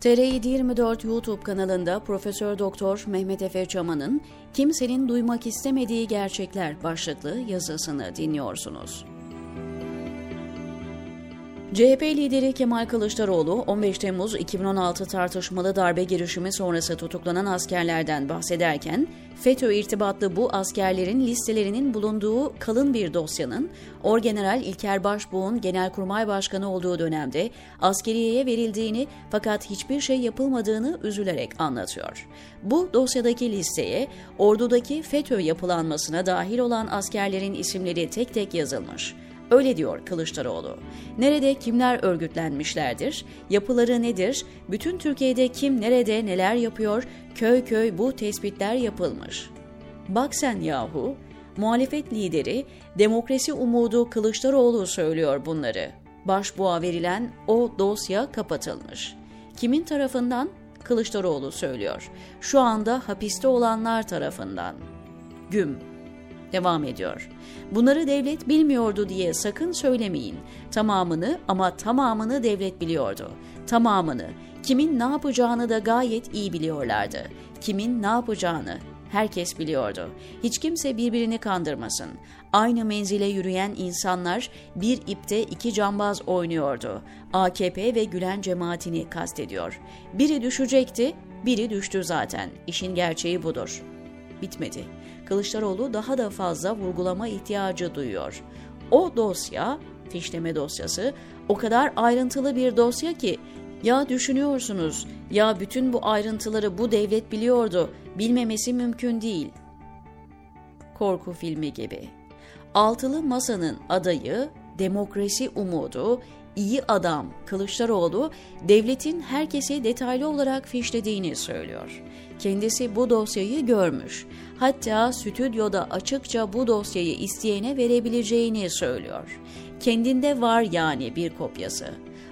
TR724 YouTube kanalında Profesör Doktor Mehmet Efe Çaman'ın Kimsenin Duymak istemediği Gerçekler başlıklı yazısını dinliyorsunuz. CHP lideri Kemal Kılıçdaroğlu 15 Temmuz 2016 tartışmalı darbe girişimi sonrası tutuklanan askerlerden bahsederken FETÖ irtibatlı bu askerlerin listelerinin bulunduğu kalın bir dosyanın Orgeneral İlker Başbuğ'un Genelkurmay Başkanı olduğu dönemde askeriyeye verildiğini fakat hiçbir şey yapılmadığını üzülerek anlatıyor. Bu dosyadaki listeye ordudaki FETÖ yapılanmasına dahil olan askerlerin isimleri tek tek yazılmış. Öyle diyor Kılıçdaroğlu. Nerede kimler örgütlenmişlerdir? Yapıları nedir? Bütün Türkiye'de kim nerede neler yapıyor? Köy köy bu tespitler yapılmış. Bak sen yahu, muhalefet lideri demokrasi umudu Kılıçdaroğlu söylüyor bunları. Başbuğa verilen o dosya kapatılmış. Kimin tarafından? Kılıçdaroğlu söylüyor. Şu anda hapiste olanlar tarafından. Güm Devam ediyor. Bunları devlet bilmiyordu diye sakın söylemeyin. Tamamını ama tamamını devlet biliyordu. Tamamını. Kimin ne yapacağını da gayet iyi biliyorlardı. Kimin ne yapacağını herkes biliyordu. Hiç kimse birbirini kandırmasın. Aynı menzile yürüyen insanlar bir ipte iki cambaz oynuyordu. AKP ve Gülen cemaatini kastediyor. Biri düşecekti, biri düştü zaten. İşin gerçeği budur. Bitmedi. Kılıçdaroğlu daha da fazla vurgulama ihtiyacı duyuyor. O dosya, fişleme dosyası, o kadar ayrıntılı bir dosya ki ya düşünüyorsunuz, ya bütün bu ayrıntıları bu devlet biliyordu, bilmemesi mümkün değil. Korku filmi gibi. Altılı Masa'nın adayı, demokrasi umudu, iyi adam Kılıçdaroğlu devletin herkese detaylı olarak fişlediğini söylüyor. Kendisi bu dosyayı görmüş. Hatta stüdyoda açıkça bu dosyayı isteyene verebileceğini söylüyor. Kendinde var yani bir kopyası.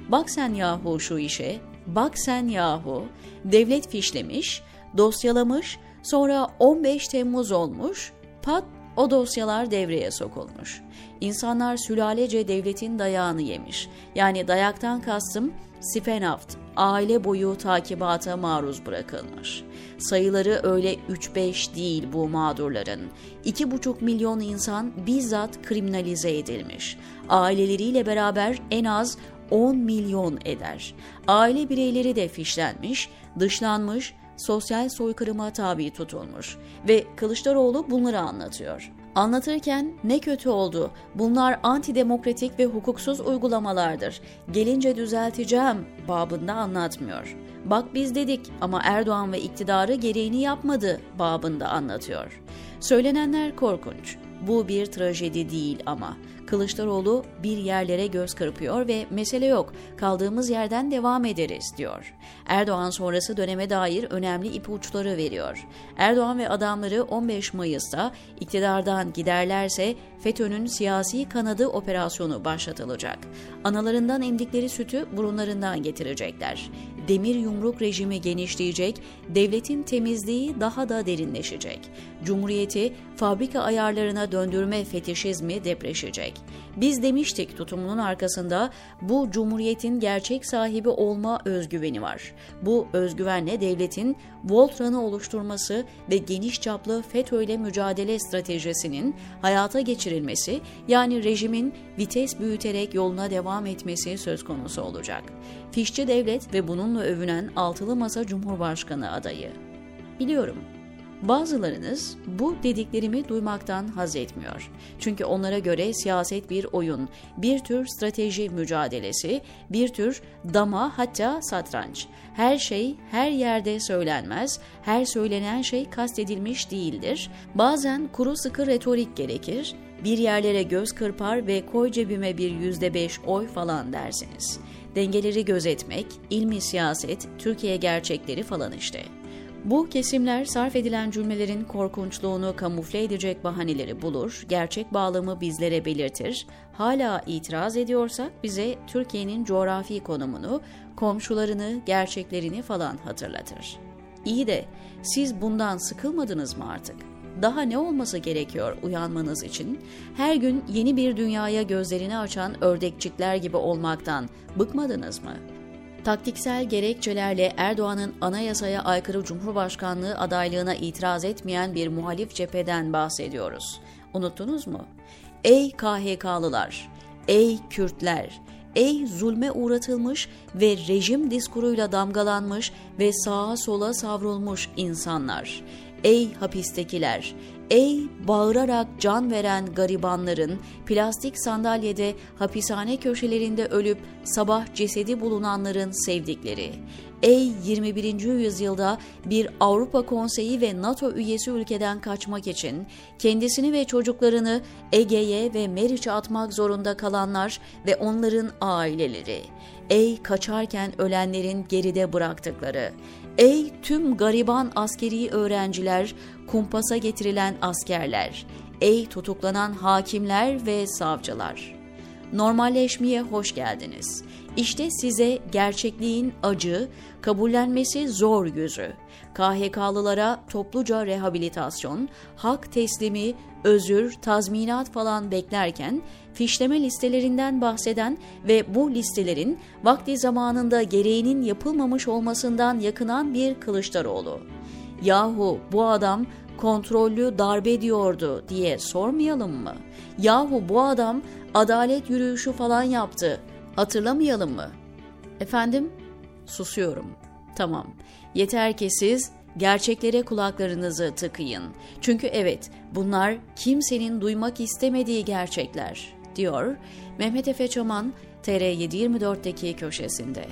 Bak sen yahu şu işe, bak sen yahu. Devlet fişlemiş, dosyalamış, sonra 15 Temmuz olmuş, pat o dosyalar devreye sokulmuş. İnsanlar sülالece devletin dayağını yemiş. Yani dayaktan kastım Sifenaft, aile boyu takibata maruz bırakılmış. Sayıları öyle 3-5 değil bu mağdurların. 2,5 milyon insan bizzat kriminalize edilmiş. Aileleriyle beraber en az 10 milyon eder. Aile bireyleri de fişlenmiş, dışlanmış, sosyal soykırıma tabi tutulmuş ve Kılıçdaroğlu bunları anlatıyor. Anlatırken ne kötü oldu, bunlar antidemokratik ve hukuksuz uygulamalardır, gelince düzelteceğim babında anlatmıyor. Bak biz dedik ama Erdoğan ve iktidarı gereğini yapmadı babında anlatıyor. Söylenenler korkunç. Bu bir trajedi değil ama. Kılıçdaroğlu bir yerlere göz kırpıyor ve mesele yok, kaldığımız yerden devam ederiz diyor. Erdoğan sonrası döneme dair önemli ipuçları veriyor. Erdoğan ve adamları 15 Mayıs'ta iktidardan giderlerse FETÖ'nün siyasi kanadı operasyonu başlatılacak. Analarından emdikleri sütü burunlarından getirecekler. Demir yumruk rejimi genişleyecek, devletin temizliği daha da derinleşecek. Cumhuriyeti fabrika ayarlarına döndürme fetişizmi depreşecek. Biz demiştik tutumunun arkasında bu cumhuriyetin gerçek sahibi olma özgüveni var. Bu özgüvenle devletin Voltran'ı oluşturması ve geniş çaplı FETÖ ile mücadele stratejisinin hayata geçirilmesi yani rejimin vites büyüterek yoluna devam etmesi söz konusu olacak. Fişçi devlet ve bununla övünen altılı masa cumhurbaşkanı adayı. Biliyorum Bazılarınız bu dediklerimi duymaktan haz etmiyor. Çünkü onlara göre siyaset bir oyun, bir tür strateji mücadelesi, bir tür dama hatta satranç. Her şey her yerde söylenmez, her söylenen şey kastedilmiş değildir. Bazen kuru sıkı retorik gerekir, bir yerlere göz kırpar ve koy cebime bir yüzde beş oy falan dersiniz. Dengeleri gözetmek, ilmi siyaset, Türkiye gerçekleri falan işte.'' Bu kesimler sarf edilen cümlelerin korkunçluğunu kamufle edecek bahaneleri bulur, gerçek bağlamı bizlere belirtir, hala itiraz ediyorsak bize Türkiye'nin coğrafi konumunu, komşularını, gerçeklerini falan hatırlatır. İyi de siz bundan sıkılmadınız mı artık? Daha ne olması gerekiyor uyanmanız için? Her gün yeni bir dünyaya gözlerini açan ördekçikler gibi olmaktan bıkmadınız mı?'' Taktiksel gerekçelerle Erdoğan'ın anayasaya aykırı Cumhurbaşkanlığı adaylığına itiraz etmeyen bir muhalif cepheden bahsediyoruz. Unuttunuz mu? Ey KHK'lılar, ey Kürtler, ey zulme uğratılmış ve rejim diskuruyla damgalanmış ve sağa sola savrulmuş insanlar, ey hapistekiler, Ey bağırarak can veren garibanların, plastik sandalyede hapishane köşelerinde ölüp sabah cesedi bulunanların sevdikleri. Ey 21. yüzyılda bir Avrupa Konseyi ve NATO üyesi ülkeden kaçmak için kendisini ve çocuklarını Ege'ye ve Meriç'e atmak zorunda kalanlar ve onların aileleri. Ey kaçarken ölenlerin geride bıraktıkları. Ey tüm gariban askeri öğrenciler, kumpasa getirilen askerler. Ey tutuklanan hakimler ve savcılar. Normalleşmeye hoş geldiniz. İşte size gerçekliğin acı, kabullenmesi zor yüzü. KHK'lılara topluca rehabilitasyon, hak teslimi, özür, tazminat falan beklerken fişleme listelerinden bahseden ve bu listelerin vakti zamanında gereğinin yapılmamış olmasından yakınan bir Kılıçdaroğlu. Yahu bu adam kontrollü darbe diyordu diye sormayalım mı? Yahu bu adam adalet yürüyüşü falan yaptı. Hatırlamayalım mı? Efendim? Susuyorum. Tamam. Yeter ki siz gerçeklere kulaklarınızı tıkayın. Çünkü evet, bunlar kimsenin duymak istemediği gerçekler, diyor Mehmet Efe Çaman TR724'deki köşesinde.